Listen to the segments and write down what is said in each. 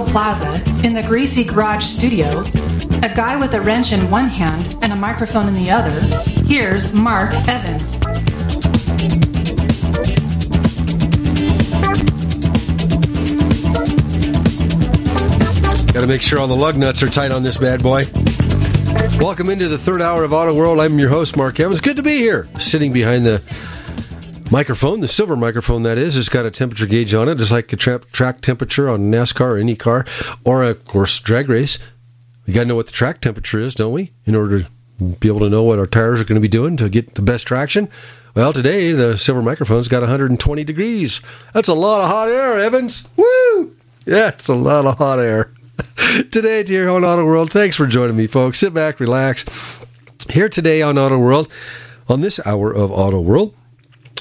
Plaza, in the Greasy Garage studio, a guy with a wrench in one hand and a microphone in the other, here's Mark Evans. Got to make sure all the lug nuts are tight on this bad boy. Welcome into the third hour of Auto World. I'm your host, Mark Evans. Good to be here, sitting behind the microphone, the silver microphone that is, has got a temperature gauge on it, just like a tra- track temperature on NASCAR or any car, or of course drag race. We got to know what the track temperature is, don't we, in order to be able to know what our tires are going to be doing to get the best traction. Well, today the silver microphone's got 120 degrees. That's a lot of hot air, Evans. Woo! Yeah, it's a lot of hot air. today, dear on Auto World, thanks for joining me, folks. Sit back, relax. Here today on Auto World, on this hour of Auto World,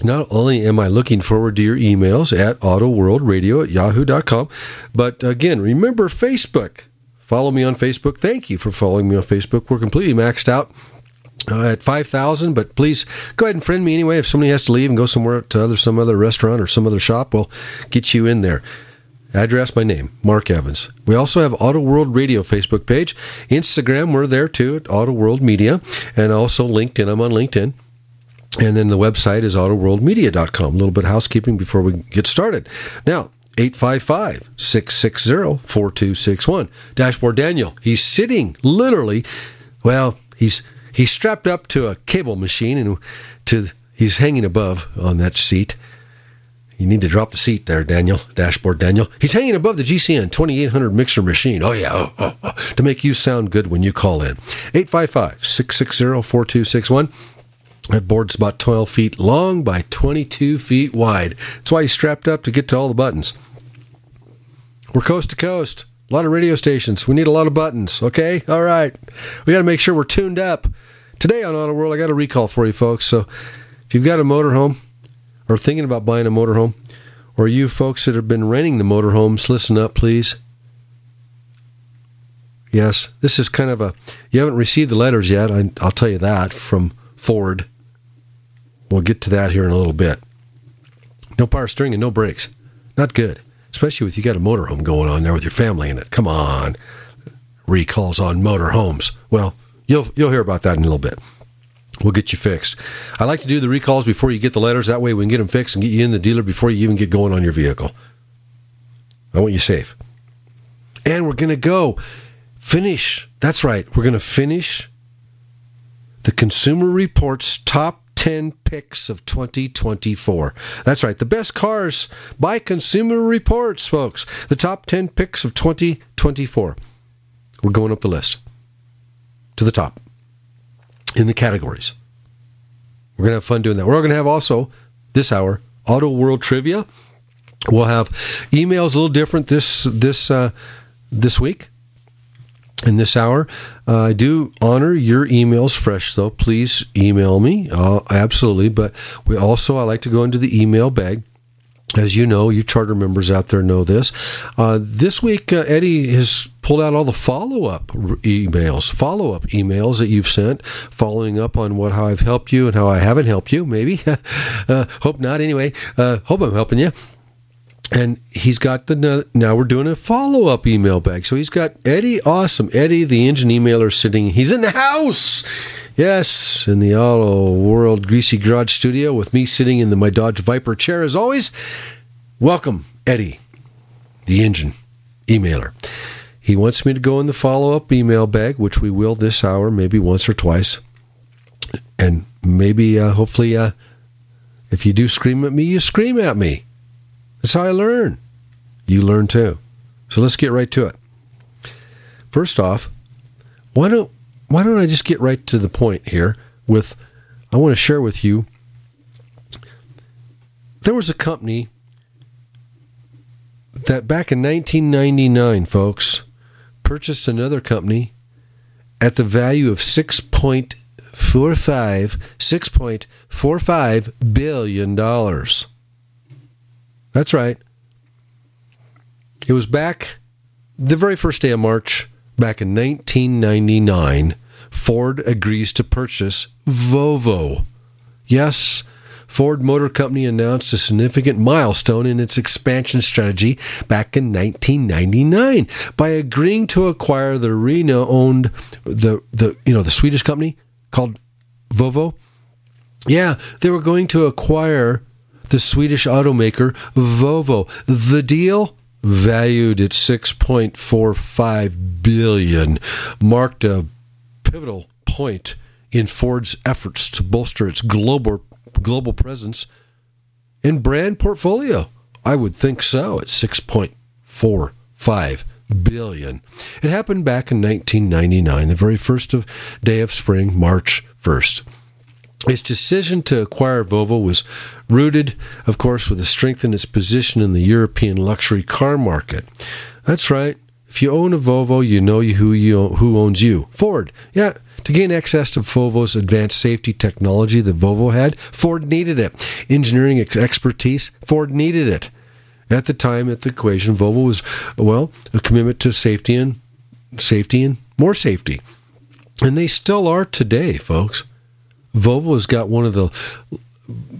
not only am I looking forward to your emails at autoworldradio at yahoo.com, but again, remember Facebook. Follow me on Facebook. Thank you for following me on Facebook. We're completely maxed out. Uh, at 5,000, but please go ahead and friend me anyway. If somebody has to leave and go somewhere to other some other restaurant or some other shop, we'll get you in there. Address, my name, Mark Evans. We also have Auto World Radio Facebook page. Instagram, we're there too at Auto World Media. And also LinkedIn. I'm on LinkedIn. And then the website is autoworldmedia.com. A little bit of housekeeping before we get started. Now, 855 660 4261. Dashboard Daniel, he's sitting literally, well, he's he's strapped up to a cable machine and to he's hanging above on that seat. You need to drop the seat there, Daniel. Dashboard Daniel. He's hanging above the GCN 2800 mixer machine. Oh, yeah. Oh, oh, oh, to make you sound good when you call in. 855 660 4261. That board's about 12 feet long by 22 feet wide. That's why he's strapped up to get to all the buttons. We're coast to coast. A lot of radio stations. We need a lot of buttons. Okay? All right. We got to make sure we're tuned up. Today on Auto World, I got a recall for you folks. So if you've got a motorhome or thinking about buying a motorhome, or you folks that have been renting the motorhomes, listen up, please. Yes, this is kind of a. You haven't received the letters yet. I, I'll tell you that from Ford We'll get to that here in a little bit. No power steering and no brakes. Not good. Especially with you got a motorhome going on there with your family in it. Come on. Recalls on motorhomes. Well, you'll you'll hear about that in a little bit. We'll get you fixed. I like to do the recalls before you get the letters. That way we can get them fixed and get you in the dealer before you even get going on your vehicle. I want you safe. And we're going to go finish. That's right. We're going to finish the Consumer Reports top 10 picks of 2024. That's right, the best cars by Consumer Reports, folks. The top 10 picks of 2024. We're going up the list to the top in the categories. We're going to have fun doing that. We're going to have also this hour Auto World Trivia. We'll have emails a little different this this uh, this week in this hour. Uh, I do honor your emails fresh, though. Please email me, uh, absolutely. But we also, I like to go into the email bag. As you know, you charter members out there know this. Uh, this week, uh, Eddie has pulled out all the follow-up emails, follow-up emails that you've sent, following up on what how I've helped you and how I haven't helped you. Maybe, uh, hope not. Anyway, uh, hope I'm helping you and he's got the now we're doing a follow up email bag. So he's got Eddie, awesome Eddie, the engine emailer, sitting. He's in the house. Yes, in the Auto World Greasy Garage studio with me sitting in the my Dodge Viper chair as always. Welcome, Eddie, the engine emailer. He wants me to go in the follow up email bag, which we will this hour, maybe once or twice, and maybe uh, hopefully, uh, if you do scream at me, you scream at me. That's how I learn. You learn too. So let's get right to it. First off, why don't why don't I just get right to the point here with I want to share with you there was a company that back in 1999, folks, purchased another company at the value of 6.45 6.45 billion dollars. That's right. It was back the very first day of March back in 1999. Ford agrees to purchase Volvo. Yes, Ford Motor Company announced a significant milestone in its expansion strategy back in 1999 by agreeing to acquire the Renault-owned the the you know the Swedish company called Volvo. Yeah, they were going to acquire the Swedish automaker Volvo. The deal valued at 6.45 billion marked a pivotal point in Ford's efforts to bolster its global global presence and brand portfolio. I would think so at 6.45 billion. It happened back in 1999, the very first of day of spring, March 1st. Its decision to acquire Volvo was rooted, of course, with a strength in its position in the European luxury car market. That's right. If you own a Volvo, you know who you who owns you. Ford. Yeah. To gain access to Volvo's advanced safety technology that Volvo had, Ford needed it. Engineering expertise, Ford needed it. At the time, at the equation, Volvo was well a commitment to safety and safety and more safety, and they still are today, folks. Volvo has got one of the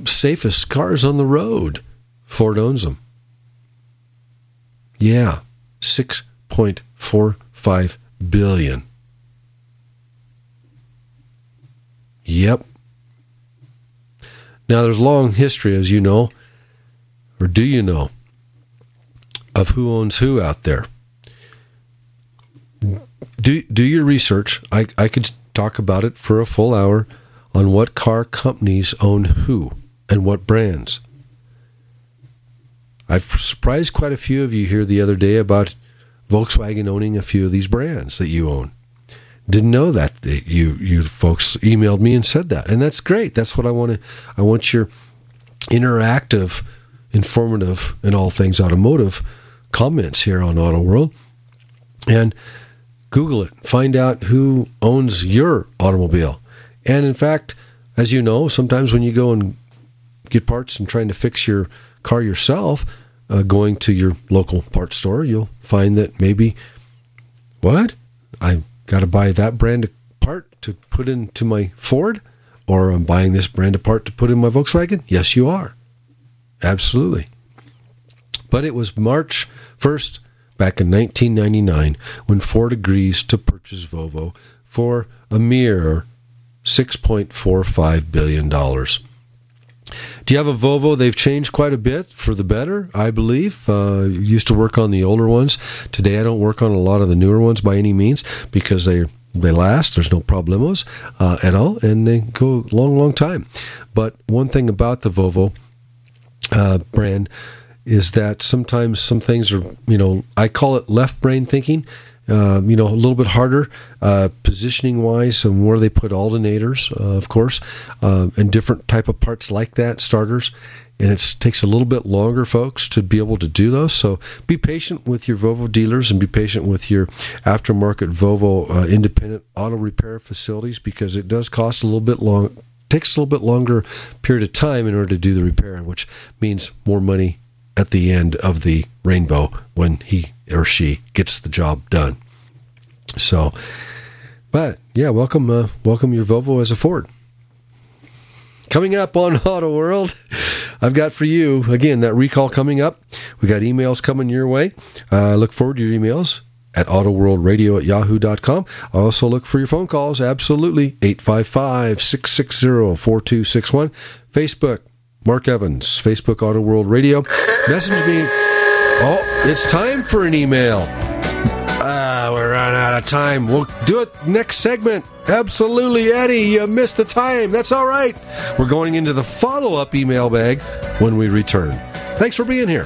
safest cars on the road. Ford owns them. Yeah, 6.45 billion. Yep. Now there's long history as you know, or do you know, of who owns who out there. Do do your research. I I could talk about it for a full hour on what car companies own who and what brands. I've surprised quite a few of you here the other day about Volkswagen owning a few of these brands that you own. Didn't know that you you folks emailed me and said that, and that's great. That's what I want to. I want your interactive, informative, and all things automotive comments here on Auto World, and Google it. Find out who owns your automobile. And in fact, as you know, sometimes when you go and get parts and trying to fix your car yourself, uh, going to your local parts store, you'll find that maybe, what? I got to buy that brand of part to put into my Ford, or I'm buying this brand of part to put in my Volkswagen? Yes, you are. Absolutely. But it was March 1st, back in 1999, when Ford agrees to purchase Volvo for a mere $6.45 billion. Do you have a Volvo? They've changed quite a bit for the better, I believe. Uh, used to work on the older ones. Today, I don't work on a lot of the newer ones by any means because they they last. There's no problemos uh, at all, and they go a long, long time. But one thing about the Volvo uh, brand is that sometimes some things are, you know, I call it left brain thinking uh, you know, a little bit harder uh, positioning wise, and where they put alternators, uh, of course, uh, and different type of parts like that, starters. And it takes a little bit longer, folks, to be able to do those. So be patient with your Volvo dealers and be patient with your aftermarket Volvo uh, independent auto repair facilities because it does cost a little bit long. Takes a little bit longer period of time in order to do the repair, which means more money at the end of the rainbow when he or she gets the job done. So, but yeah, welcome, uh, welcome your Volvo as a Ford. Coming up on Auto World, I've got for you again that recall coming up. We got emails coming your way. Uh, look forward to your emails at autoworldradio at yahoo.com. I also look for your phone calls. Absolutely. 855 660 4261. Facebook, Mark Evans, Facebook Auto World Radio. Message me. Oh, it's time for an email. Ah, we're running out of time. We'll do it next segment. Absolutely, Eddie. You missed the time. That's all right. We're going into the follow up email bag when we return. Thanks for being here.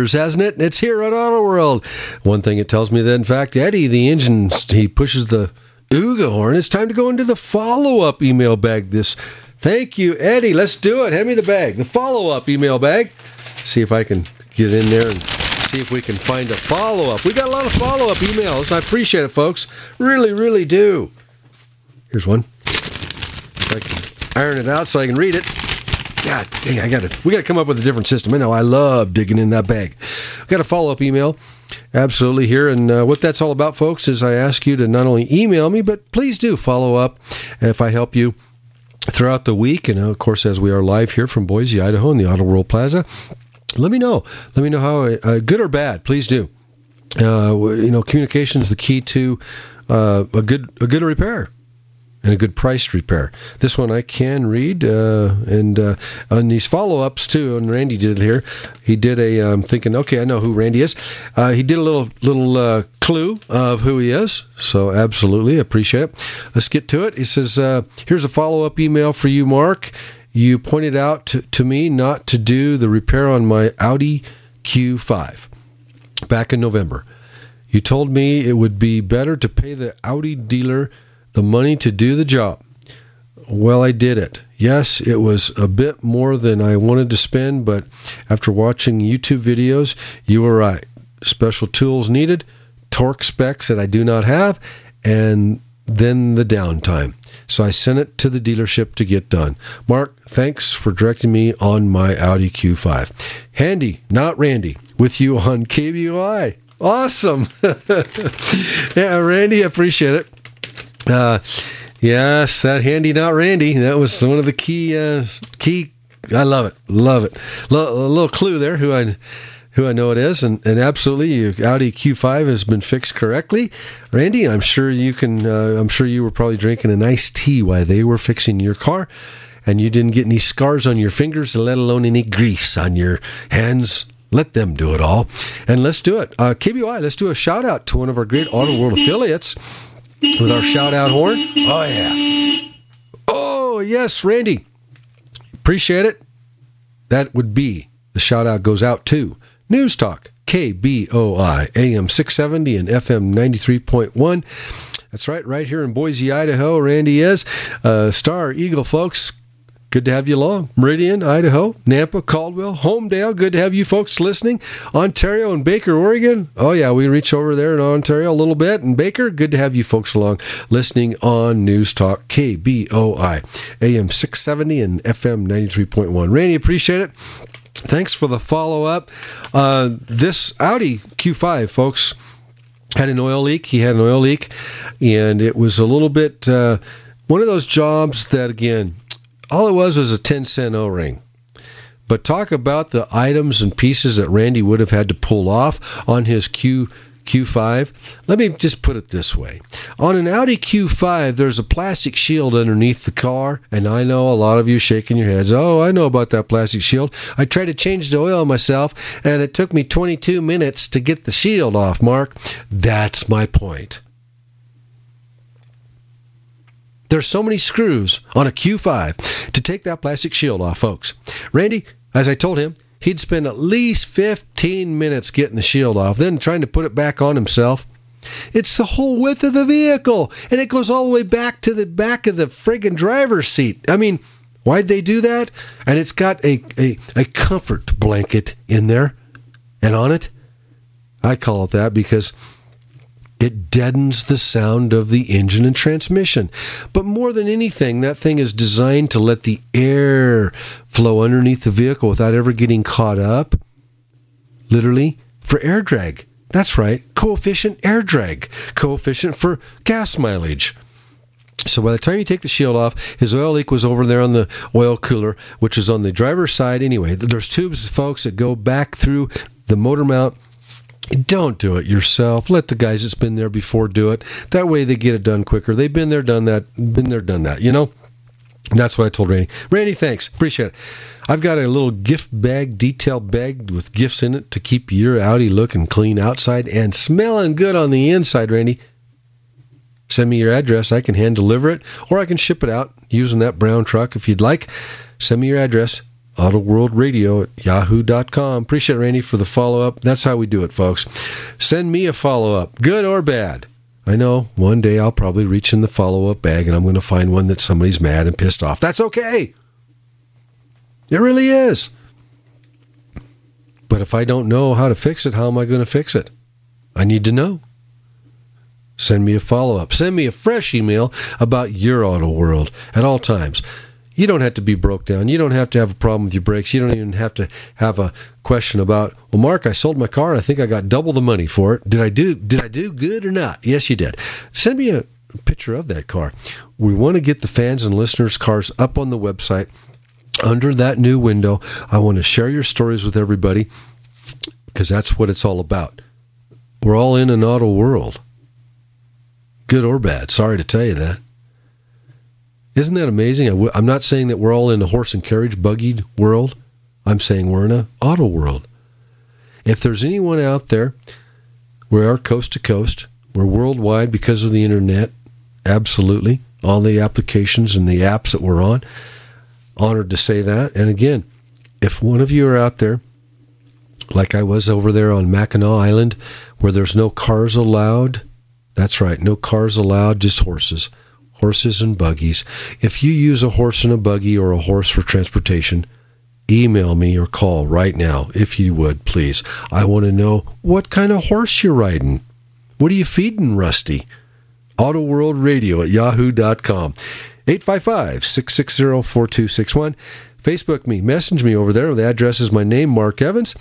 Years, hasn't it? And It's here at Auto World. One thing it tells me that, in fact, Eddie, the engine, he pushes the Ooga horn. It's time to go into the follow up email bag this Thank you, Eddie. Let's do it. Hand me the bag, the follow up email bag. See if I can get in there and see if we can find a follow up. We got a lot of follow up emails. I appreciate it, folks. Really, really do. Here's one. If I can iron it out so I can read it. God dang, I got to. We got to come up with a different system. I know I love digging in that bag. Got a follow up email. Absolutely here. And uh, what that's all about, folks, is I ask you to not only email me, but please do follow up if I help you throughout the week. And of course, as we are live here from Boise, Idaho, in the Auto World Plaza, let me know. Let me know how uh, good or bad. Please do. Uh, you know, communication is the key to uh, a good a good repair and a good price repair. This one I can read, uh, and uh, on these follow-ups too. And Randy did it here. He did a. I'm um, thinking, okay, I know who Randy is. Uh, he did a little little uh, clue of who he is. So absolutely appreciate it. Let's get to it. He says, uh, "Here's a follow-up email for you, Mark. You pointed out to, to me not to do the repair on my Audi Q5 back in November." You told me it would be better to pay the Audi dealer the money to do the job. Well, I did it. Yes, it was a bit more than I wanted to spend, but after watching YouTube videos, you were right. Special tools needed, torque specs that I do not have, and then the downtime. So I sent it to the dealership to get done. Mark, thanks for directing me on my Audi Q5. Handy, not Randy, with you on KBOI. Awesome. yeah, Randy, appreciate it. Uh, yes, that handy not Randy. That was one of the key uh, key. I love it, love it. L- a little clue there. Who I who I know it is, and, and absolutely, Audi Q5 has been fixed correctly, Randy. I'm sure you can. Uh, I'm sure you were probably drinking a nice tea while they were fixing your car, and you didn't get any scars on your fingers, let alone any grease on your hands. Let them do it all, and let's do it. Uh, KBOI, let's do a shout out to one of our great Auto World affiliates with our shout out horn. Oh, yeah. Oh, yes, Randy. Appreciate it. That would be the shout out goes out to News Talk, KBOI, AM 670 and FM 93.1. That's right, right here in Boise, Idaho. Randy is. Uh, Star Eagle, folks. Good to have you along. Meridian, Idaho, Nampa, Caldwell, Homedale. Good to have you folks listening. Ontario and Baker, Oregon. Oh, yeah, we reach over there in Ontario a little bit. And Baker, good to have you folks along listening on News Talk KBOI, AM 670 and FM 93.1. Randy, appreciate it. Thanks for the follow up. Uh, this Audi Q5, folks, had an oil leak. He had an oil leak, and it was a little bit. Uh, one of those jobs that, again, all it was was a 10 cent O ring. But talk about the items and pieces that Randy would have had to pull off on his Q Q5. Let me just put it this way. On an Audi Q5, there's a plastic shield underneath the car, and I know a lot of you shaking your heads. Oh, I know about that plastic shield. I tried to change the oil myself, and it took me 22 minutes to get the shield off, Mark. That's my point. There's so many screws on a Q5 to take that plastic shield off, folks. Randy, as I told him, he'd spend at least 15 minutes getting the shield off, then trying to put it back on himself. It's the whole width of the vehicle, and it goes all the way back to the back of the friggin' driver's seat. I mean, why'd they do that? And it's got a, a, a comfort blanket in there and on it. I call it that because it deadens the sound of the engine and transmission. But more than anything, that thing is designed to let the air flow underneath the vehicle without ever getting caught up. Literally, for air drag. That's right, coefficient air drag, coefficient for gas mileage. So by the time you take the shield off, his oil leak was over there on the oil cooler, which is on the driver's side anyway. There's tubes, folks, that go back through the motor mount don't do it yourself. Let the guys that's been there before do it. That way they get it done quicker. They've been there, done that, been there, done that. You know? That's what I told Randy. Randy, thanks. Appreciate it. I've got a little gift bag, detail bag with gifts in it to keep your Audi looking clean outside and smelling good on the inside, Randy. Send me your address. I can hand deliver it, or I can ship it out using that brown truck if you'd like. Send me your address. Auto World Radio at yahoo.com. Appreciate Randy for the follow up. That's how we do it, folks. Send me a follow up, good or bad. I know one day I'll probably reach in the follow up bag and I'm going to find one that somebody's mad and pissed off. That's okay. It really is. But if I don't know how to fix it, how am I going to fix it? I need to know. Send me a follow up. Send me a fresh email about your auto world at all times. You don't have to be broke down. You don't have to have a problem with your brakes. You don't even have to have a question about, well, Mark, I sold my car. I think I got double the money for it. Did I do? Did I do good or not? Yes, you did. Send me a picture of that car. We want to get the fans and listeners' cars up on the website under that new window. I want to share your stories with everybody because that's what it's all about. We're all in an auto world, good or bad. Sorry to tell you that. Isn't that amazing? i w- I'm not saying that we're all in a horse and carriage buggied world. I'm saying we're in an auto world. If there's anyone out there, we are coast to coast. We're worldwide because of the internet. Absolutely. All the applications and the apps that we're on. Honored to say that. And again, if one of you are out there, like I was over there on Mackinac Island, where there's no cars allowed, that's right, no cars allowed, just horses horses and buggies. If you use a horse and a buggy or a horse for transportation, email me or call right now, if you would, please. I want to know what kind of horse you're riding. What are you feeding, Rusty? Auto World Radio at yahoo.com. 855 660 4261. Facebook me, message me over there. The address is my name, Mark Evans.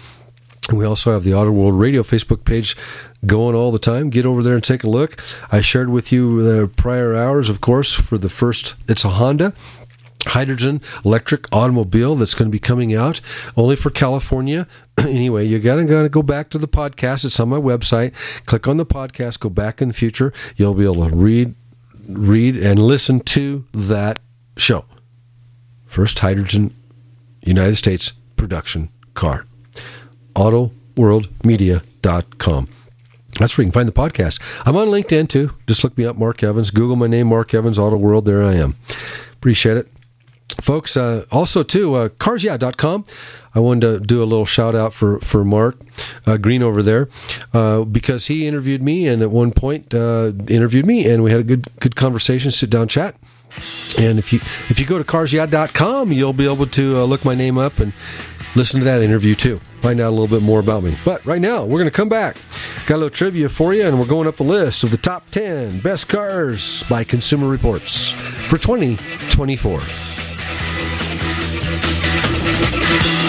We also have the Auto World Radio Facebook page going all the time. Get over there and take a look. I shared with you the prior hours, of course, for the first. It's a Honda hydrogen electric automobile that's going to be coming out only for California. anyway, you gotta gotta go back to the podcast. It's on my website. Click on the podcast. Go back in the future. You'll be able to read, read and listen to that show. First hydrogen United States production car. AutoWorldMedia.com. That's where you can find the podcast. I'm on LinkedIn too. Just look me up, Mark Evans. Google my name, Mark Evans, Auto World. There I am. Appreciate it. Folks, uh, also too, uh, carsyeah.com. I wanted to do a little shout out for for Mark uh, Green over there uh, because he interviewed me and at one point uh, interviewed me and we had a good good conversation, sit down chat. And if you if you go to carsyeah.com, you'll be able to uh, look my name up and listen to that interview too. Find out a little bit more about me. But right now, we're going to come back. Got a little trivia for you, and we're going up the list of the top 10 best cars by Consumer Reports for 2024.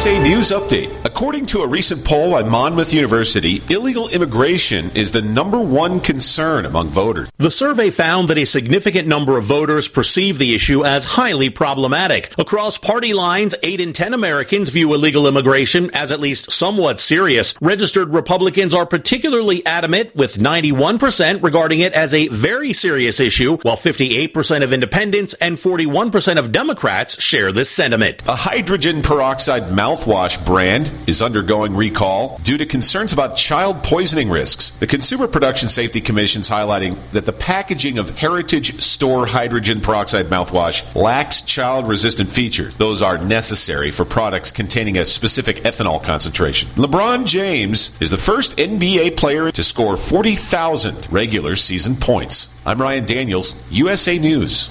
USA News Update. According to a recent poll by Monmouth University, illegal immigration is the number one concern among voters. The survey found that a significant number of voters perceive the issue as highly problematic. Across party lines, 8 in 10 Americans view illegal immigration as at least somewhat serious. Registered Republicans are particularly adamant, with 91% regarding it as a very serious issue, while 58% of independents and 41% of Democrats share this sentiment. A hydrogen peroxide mouthwash brand is undergoing recall due to concerns about child poisoning risks. The Consumer Product Safety Commission is highlighting that the packaging of Heritage Store hydrogen peroxide mouthwash lacks child resistant features. Those are necessary for products containing a specific ethanol concentration. LeBron James is the first NBA player to score 40,000 regular season points. I'm Ryan Daniels, USA News.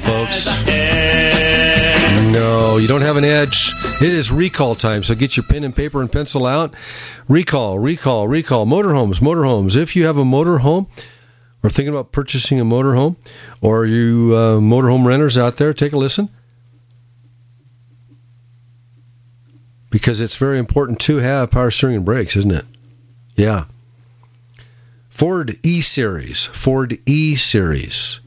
folks. No, you don't have an edge. It is recall time, so get your pen and paper and pencil out. Recall, recall, recall. Motorhomes, motorhomes. If you have a motorhome or thinking about purchasing a motorhome, or you uh, motorhome renters out there, take a listen. Because it's very important to have power steering and brakes, isn't it? Yeah. Ford E Series, Ford E Series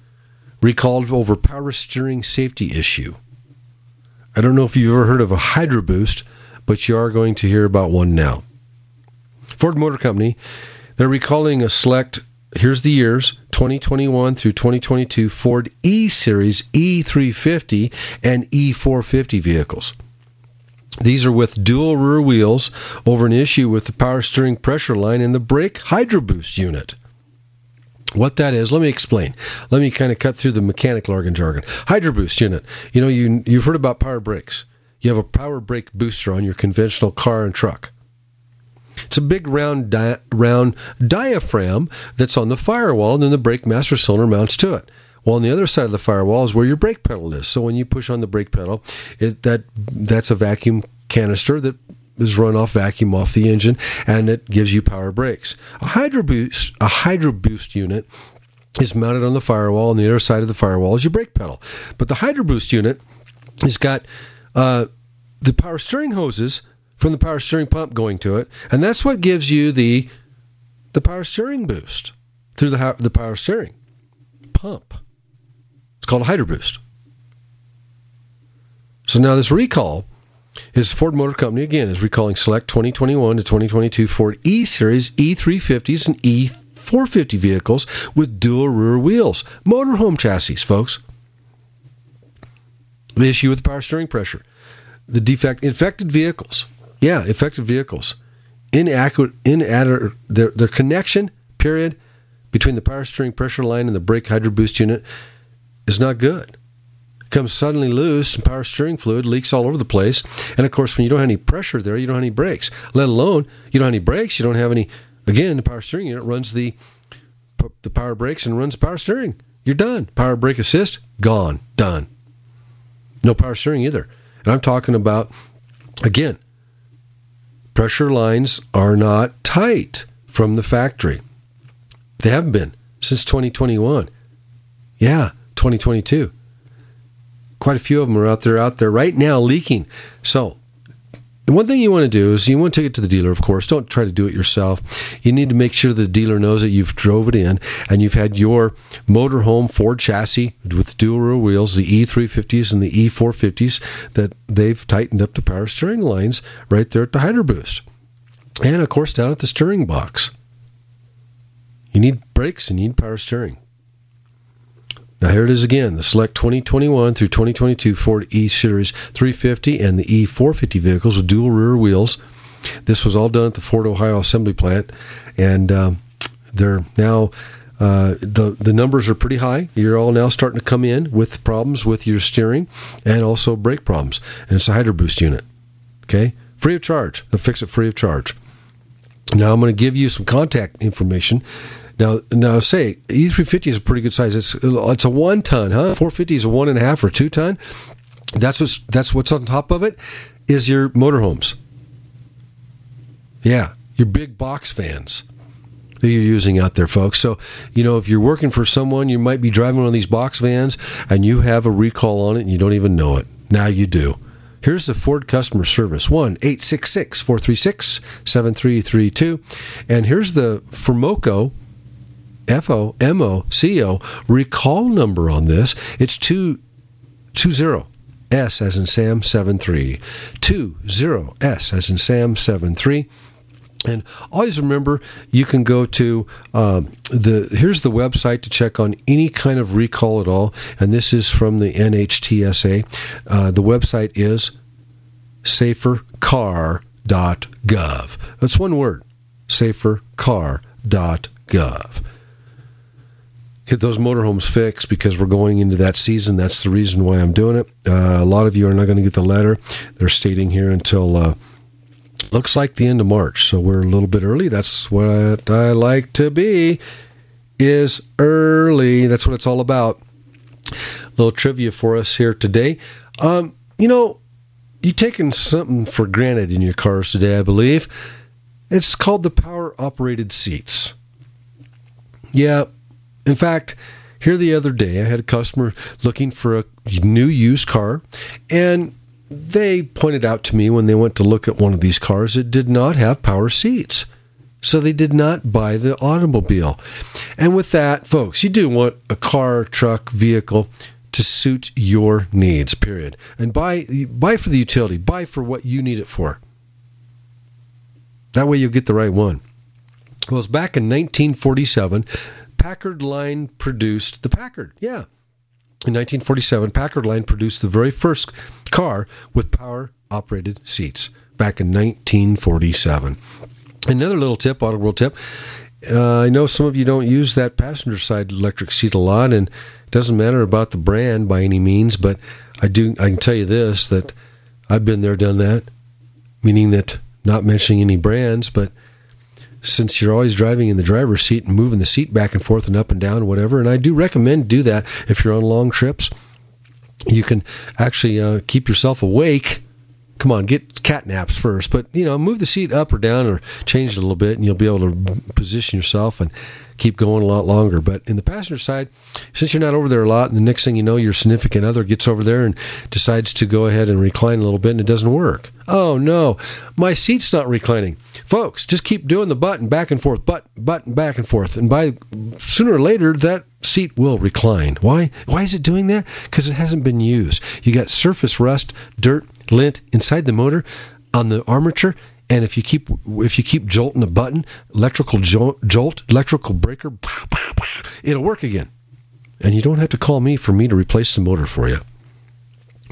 recalled over power steering safety issue. I don't know if you've ever heard of a Hydro Boost, but you are going to hear about one now. Ford Motor Company, they're recalling a select, here's the years, 2021 through 2022 Ford E Series E350 and E450 vehicles. These are with dual rear wheels over an issue with the power steering pressure line and the brake Hydro Boost unit. What that is, let me explain. Let me kind of cut through the mechanical jargon jargon. Hydro Boost unit. You know, you you've heard about power brakes. You have a power brake booster on your conventional car and truck. It's a big round di- round diaphragm that's on the firewall, and then the brake master cylinder mounts to it. Well, on the other side of the firewall is where your brake pedal is. So when you push on the brake pedal, it, that that's a vacuum canister that is run off vacuum off the engine, and it gives you power brakes. A hydro boost, a hydro boost unit is mounted on the firewall, and the other side of the firewall is your brake pedal. But the hydro boost unit has got uh, the power steering hoses from the power steering pump going to it, and that's what gives you the the power steering boost through the the power steering pump. It's called a Hydro Boost. So now this recall is Ford Motor Company again is recalling select 2021 to 2022 Ford E Series E350s and E450 vehicles with dual rear wheels, motorhome chassis, folks. The issue with the power steering pressure, the defect, infected vehicles, yeah, infected vehicles, inaccurate, inadequate, their their connection period between the power steering pressure line and the brake hydro boost unit is not good comes suddenly loose and power steering fluid leaks all over the place. And of course, when you don't have any pressure there, you don't have any brakes. Let alone you don't have any brakes, you don't have any. Again, the power steering unit runs the the power brakes and runs power steering. You're done. Power brake assist gone, done. No power steering either. And I'm talking about again, pressure lines are not tight from the factory. They haven't been since 2021. Yeah, 2022 quite a few of them are out there out there right now leaking. So and one thing you want to do is you want to take it to the dealer, of course. Don't try to do it yourself. You need to make sure the dealer knows that you've drove it in and you've had your motorhome Ford chassis with dual rear wheels, the E350s and the E450s, that they've tightened up the power steering lines right there at the Hydro Boost. And of course down at the steering box. You need brakes and you need power steering. Now here it is again, the select 2021 through 2022 Ford E Series 350 and the E450 vehicles with dual rear wheels. This was all done at the Ford Ohio assembly plant, and um, they're now uh, the the numbers are pretty high. You're all now starting to come in with problems with your steering and also brake problems, and it's a Hydro Boost unit. Okay, free of charge. They'll fix it free of charge. Now I'm going to give you some contact information now, now say E350 is a pretty good size. It's it's a one ton, huh? 450 is a one and a half or two ton. That's what's that's what's on top of it is your motorhomes. Yeah, your big box fans that you're using out there, folks. So, you know, if you're working for someone, you might be driving one of these box vans and you have a recall on it and you don't even know it. Now you do. Here's the Ford customer service 1 866 436 7332. And here's the Fomoco F O M O C O recall number on this. It's two two zero S as in Sam seven three two zero S as in Sam seven three. And always remember, you can go to um, the here's the website to check on any kind of recall at all. And this is from the NHTSA. Uh, the website is safercar.gov. That's one word, safercar.gov get those motorhomes fixed because we're going into that season. That's the reason why I'm doing it. Uh, a lot of you are not going to get the letter. They're stating here until uh, looks like the end of March, so we're a little bit early. That's what I like to be. Is early. That's what it's all about. A little trivia for us here today. Um, you know, you taking something for granted in your cars today, I believe. It's called the power operated seats. Yeah, in fact, here the other day, I had a customer looking for a new used car, and they pointed out to me when they went to look at one of these cars, it did not have power seats. So they did not buy the automobile. And with that, folks, you do want a car, truck, vehicle to suit your needs, period. And buy buy for the utility, buy for what you need it for. That way you'll get the right one. Well, it was back in 1947 Packard line produced the Packard. Yeah. In 1947, Packard line produced the very first car with power operated seats back in 1947. Another little tip, auto world tip. Uh, I know some of you don't use that passenger side electric seat a lot, and it doesn't matter about the brand by any means, but I do. I can tell you this that I've been there, done that. Meaning that not mentioning any brands, but since you're always driving in the driver's seat and moving the seat back and forth and up and down, whatever. And I do recommend do that if you're on long trips. You can actually uh, keep yourself awake. Come on, get cat naps first, but you know, move the seat up or down or change it a little bit, and you'll be able to position yourself and keep going a lot longer. But in the passenger side, since you're not over there a lot, and the next thing you know, your significant other gets over there and decides to go ahead and recline a little bit, and it doesn't work. Oh no, my seat's not reclining. Folks, just keep doing the button back and forth, button, button back and forth, and by sooner or later that seat will recline. Why? Why is it doing that? Because it hasn't been used. You got surface rust, dirt, lint inside the motor on the armature and if you keep if you keep jolting the button, electrical jolt, jolt electrical breaker, it'll work again. And you don't have to call me for me to replace the motor for you.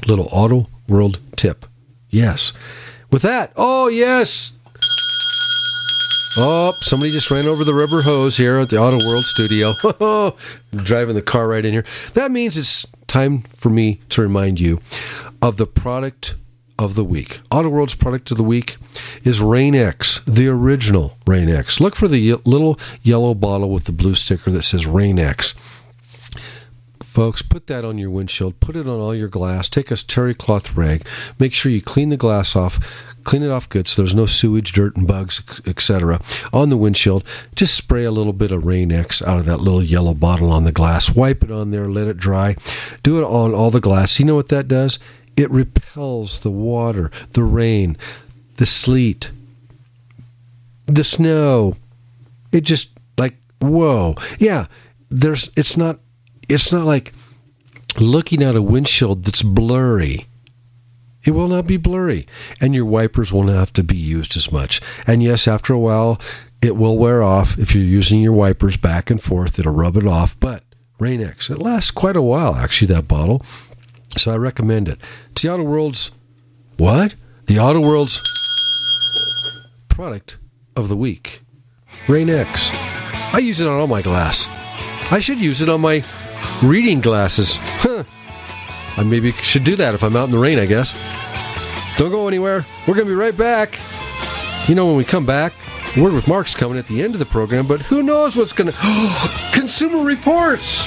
Little auto world tip. Yes. With that, oh yes. Oh, somebody just ran over the rubber hose here at the Auto World studio. Driving the car right in here. That means it's time for me to remind you of the product of the week. Auto World's product of the week is Rain X, the original Rain X. Look for the little yellow bottle with the blue sticker that says Rain X. Folks, put that on your windshield, put it on all your glass, take a terry cloth rag, make sure you clean the glass off, clean it off good so there's no sewage, dirt, and bugs, etc. on the windshield. Just spray a little bit of Rain X out of that little yellow bottle on the glass, wipe it on there, let it dry. Do it on all the glass. You know what that does? It repels the water, the rain, the sleet, the snow. It just like whoa. Yeah, there's it's not it's not like looking at a windshield that's blurry. It will not be blurry, and your wipers won't have to be used as much. And yes, after a while, it will wear off if you're using your wipers back and forth. It'll rub it off, but Rain-X, it lasts quite a while actually. That bottle, so I recommend it. It's the Auto World's what? The Auto World's product of the week. Rain-X. I use it on all my glass. I should use it on my reading glasses. Huh. I maybe should do that if I'm out in the rain, I guess. Don't go anywhere. We're going to be right back. You know, when we come back, Word with Mark's coming at the end of the program, but who knows what's going to. Consumer Reports!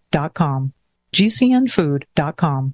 gcnfood.com.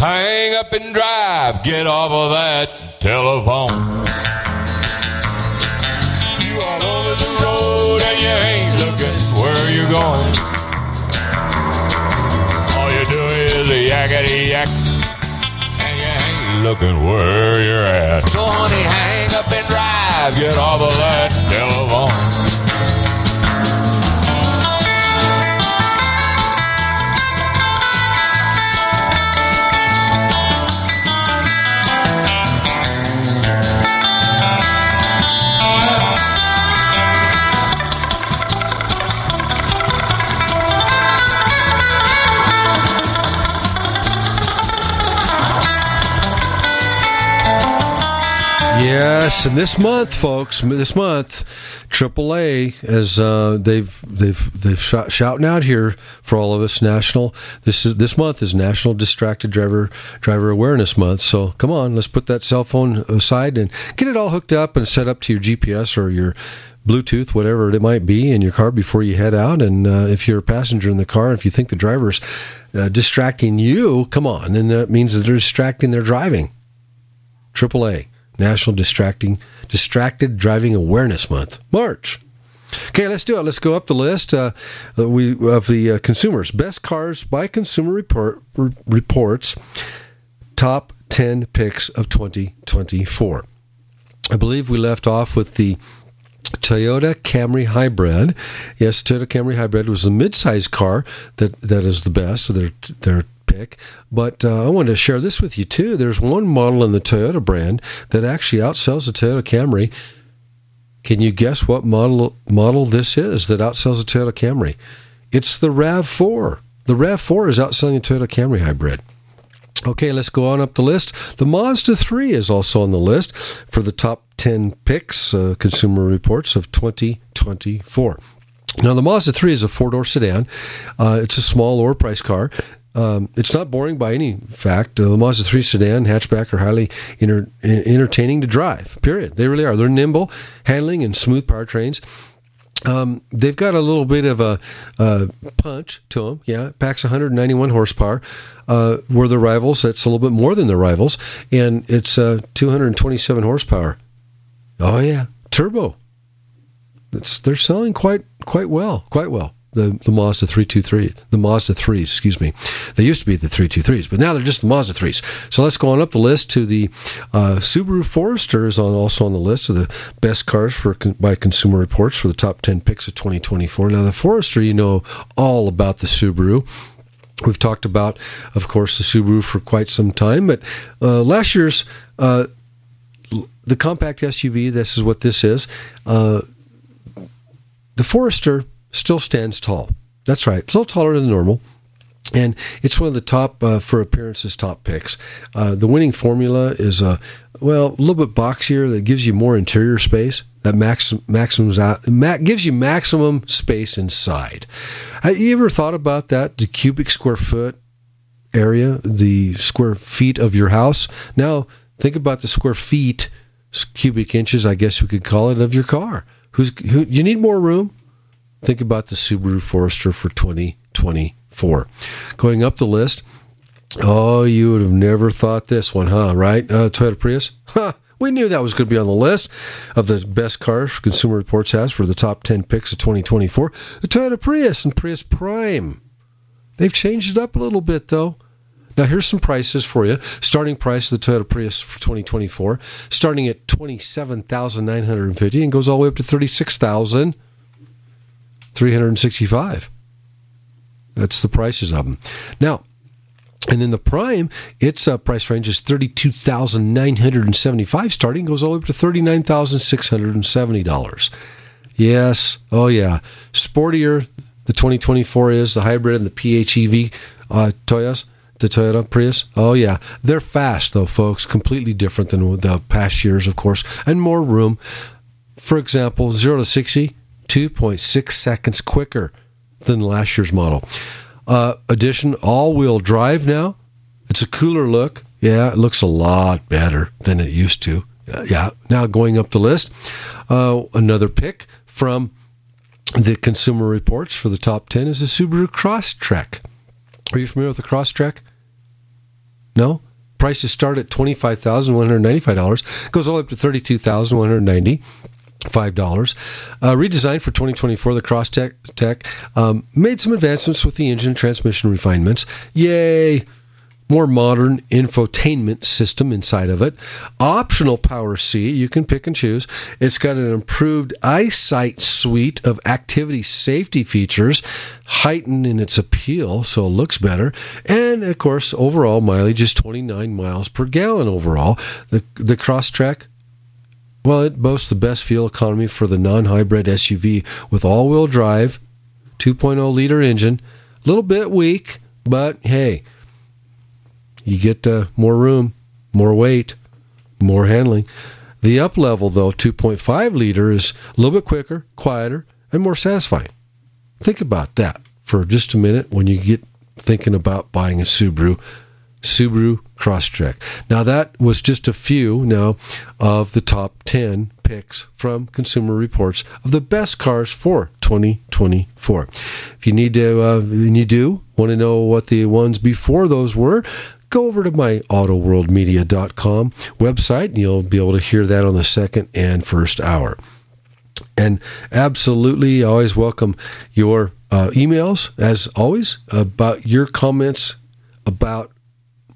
Hang up and drive, get off of that telephone. You all over the road and you ain't looking where you're going. All you do is a yakety yak, and you ain't looking where you're at. So honey, hang up and drive, get off of that telephone. Yes, and this month, folks, this month, AAA as uh, they've they've they've shouting out here for all of us. National this is this month is National Distracted Driver Driver Awareness Month. So come on, let's put that cell phone aside and get it all hooked up and set up to your GPS or your Bluetooth, whatever it might be, in your car before you head out. And uh, if you're a passenger in the car, if you think the driver's uh, distracting you, come on, then that means that they're distracting their driving. AAA. National Distracting Distracted Driving Awareness Month, March. Okay, let's do it. Let's go up the list. Uh, we of the uh, consumers best cars by Consumer Report reports top 10 picks of 2024. I believe we left off with the Toyota Camry Hybrid. Yes, Toyota Camry Hybrid was a mid-size car that that is the best. So they're they're pick. But uh, I wanted to share this with you too. There's one model in the Toyota brand that actually outsells the Toyota Camry. Can you guess what model model this is that outsells the Toyota Camry? It's the RAV4. The RAV4 is outselling the Toyota Camry hybrid. Okay, let's go on up the list. The Mazda 3 is also on the list for the top 10 picks, uh, Consumer Reports of 2024. Now, the Mazda 3 is a four door sedan. Uh, it's a small, lower price car. Um, it's not boring by any fact. Uh, the Mazda 3 sedan hatchback are highly inter- entertaining to drive. Period. They really are. They're nimble, handling, and smooth powertrains. Um, they've got a little bit of a uh, punch to them. Yeah, packs 191 horsepower. Uh, where the rivals, that's a little bit more than the rivals, and it's uh, 227 horsepower. Oh yeah, turbo. It's, they're selling quite quite well, quite well the, the Mazda 323, the Mazda 3s, excuse me. They used to be the 323s, but now they're just the Mazda 3s. So let's go on up the list to the uh, Subaru Forester is on, also on the list of the best cars for by Consumer Reports for the top 10 picks of 2024. Now the Forester, you know all about the Subaru. We've talked about, of course, the Subaru for quite some time, but uh, last year's uh, the compact SUV. This is what this is. Uh, the Forester still stands tall. That's right. It's a little taller than normal. And it's one of the top, uh, for appearances, top picks. Uh, the winning formula is, a well, a little bit boxier that gives you more interior space. That max, maximums out, ma- gives you maximum space inside. Have you ever thought about that? The cubic square foot area, the square feet of your house. Now, think about the square feet, cubic inches, I guess we could call it, of your car. Who's who? You need more room. Think about the Subaru Forester for 2024. Going up the list. Oh, you would have never thought this one, huh? Right? Uh, Toyota Prius. Huh. We knew that was going to be on the list of the best cars Consumer Reports has for the top 10 picks of 2024. The Toyota Prius and Prius Prime. They've changed it up a little bit, though. Now, here's some prices for you. Starting price of the Toyota Prius for 2024, starting at 27950 and goes all the way up to 36365 That's the prices of them. Now, and then the Prime, its uh, price range is thirty-two thousand nine hundred and seventy-five, starting goes all the way up to thirty-nine thousand six hundred and seventy dollars. Yes, oh yeah, sportier. The 2024 is the hybrid and the PHEV uh, the Toyota Prius. Oh yeah, they're fast though, folks. Completely different than the past years, of course, and more room. For example, zero to 60, 2.6 seconds quicker than last year's model. Uh, addition all-wheel drive now. It's a cooler look. Yeah, it looks a lot better than it used to. Uh, yeah, now going up the list, uh, another pick from the Consumer Reports for the top 10 is the Subaru Crosstrek. Are you familiar with the Crosstrek? No? Prices start at $25,195, goes all the way up to $32,190 five dollars. Uh, redesigned for 2024, the Crosstrek Tech um, made some advancements with the engine transmission refinements. Yay! More modern infotainment system inside of it. Optional power seat, you can pick and choose. It's got an improved eyesight suite of activity safety features, heightened in its appeal, so it looks better. And of course, overall mileage is 29 miles per gallon overall. The the Crosstrek well, it boasts the best fuel economy for the non-hybrid SUV with all-wheel drive, 2.0 liter engine. A little bit weak, but hey, you get uh, more room, more weight, more handling. The up level, though, 2.5 liter, is a little bit quicker, quieter, and more satisfying. Think about that for just a minute when you get thinking about buying a Subaru Subaru Crosstrek. Now that was just a few now of the top 10 picks from Consumer Reports of the best cars for 2024. If you need to, uh, and you do want to know what the ones before those were, go over to my autoworldmedia.com website and you'll be able to hear that on the second and first hour. And absolutely, I always welcome your uh, emails, as always, about your comments about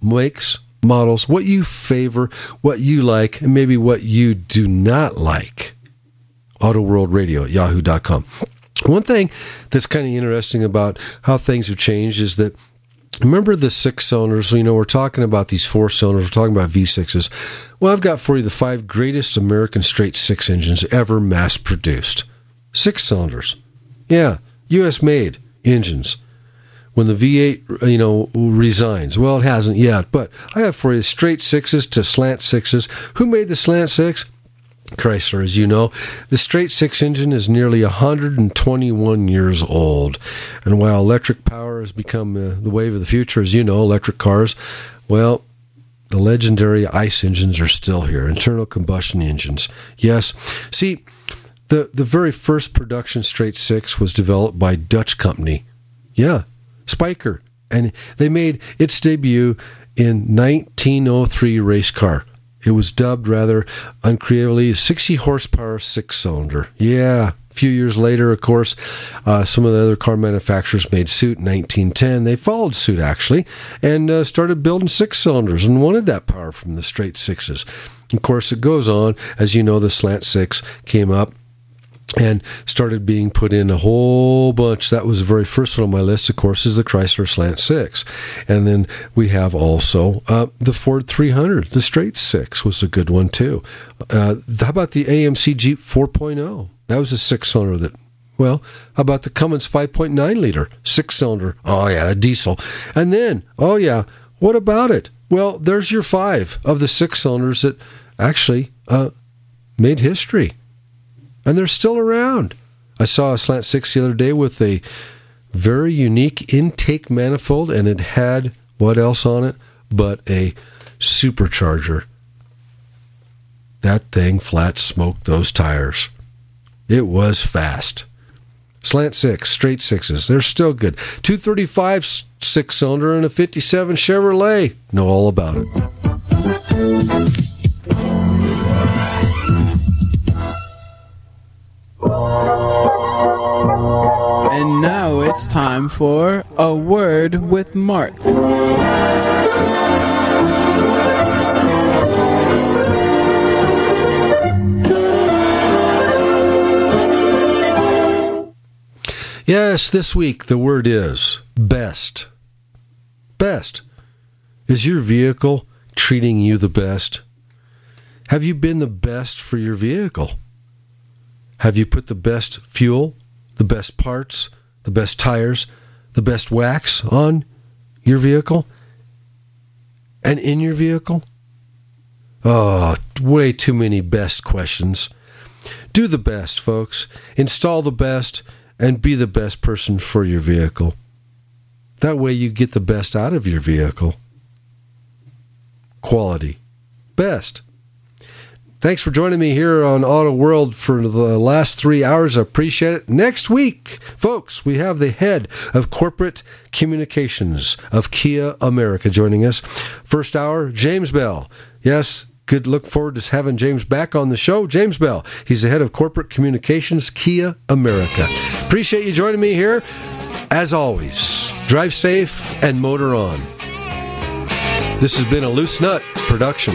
makes, models, what you favor, what you like, and maybe what you do not like. Auto World Radio at yahoo.com. One thing that's kind of interesting about how things have changed is that remember the six cylinders? You know we're talking about these four cylinders we're talking about v6s well i've got for you the five greatest american straight six engines ever mass produced. Six cylinders. Yeah us made engines when the V8, you know, resigns. Well, it hasn't yet, but I have for you straight sixes to slant sixes. Who made the slant six? Chrysler, as you know. The straight six engine is nearly 121 years old. And while electric power has become uh, the wave of the future, as you know, electric cars, well, the legendary ICE engines are still here, internal combustion engines. Yes. See, the, the very first production straight six was developed by Dutch company. Yeah, Spyker, and they made its debut in 1903 race car. It was dubbed rather uncreatively 60 horsepower six cylinder. Yeah. A few years later, of course, uh, some of the other car manufacturers made suit in 1910. They followed suit actually and uh, started building six cylinders and wanted that power from the straight sixes. Of course, it goes on. As you know, the slant six came up and started being put in a whole bunch. That was the very first one on my list, of course, is the Chrysler Slant 6. And then we have also uh, the Ford 300. The straight 6 was a good one, too. Uh, how about the AMC Jeep 4.0? That was a six cylinder that Well, how about the Cummins 5.9 liter, six cylinder? Oh, yeah, a diesel. And then, oh, yeah, what about it? Well, there's your five of the six cylinders that actually uh, made history. And they're still around. I saw a Slant 6 the other day with a very unique intake manifold, and it had what else on it but a supercharger. That thing flat smoked those tires. It was fast. Slant six, straight sixes. They're still good. 235 six cylinder and a 57 Chevrolet. Know all about it. And now it's time for a word with Mark. Yes, this week the word is best. Best. Is your vehicle treating you the best? Have you been the best for your vehicle? Have you put the best fuel, the best parts, the best tires, the best wax on your vehicle and in your vehicle? Oh, way too many best questions. Do the best, folks. Install the best and be the best person for your vehicle. That way you get the best out of your vehicle. Quality. Best. Thanks for joining me here on Auto World for the last three hours. I appreciate it. Next week, folks, we have the head of corporate communications of Kia America joining us. First hour, James Bell. Yes, good look forward to having James back on the show. James Bell, he's the head of corporate communications, Kia America. Appreciate you joining me here. As always, drive safe and motor on. This has been a Loose Nut production.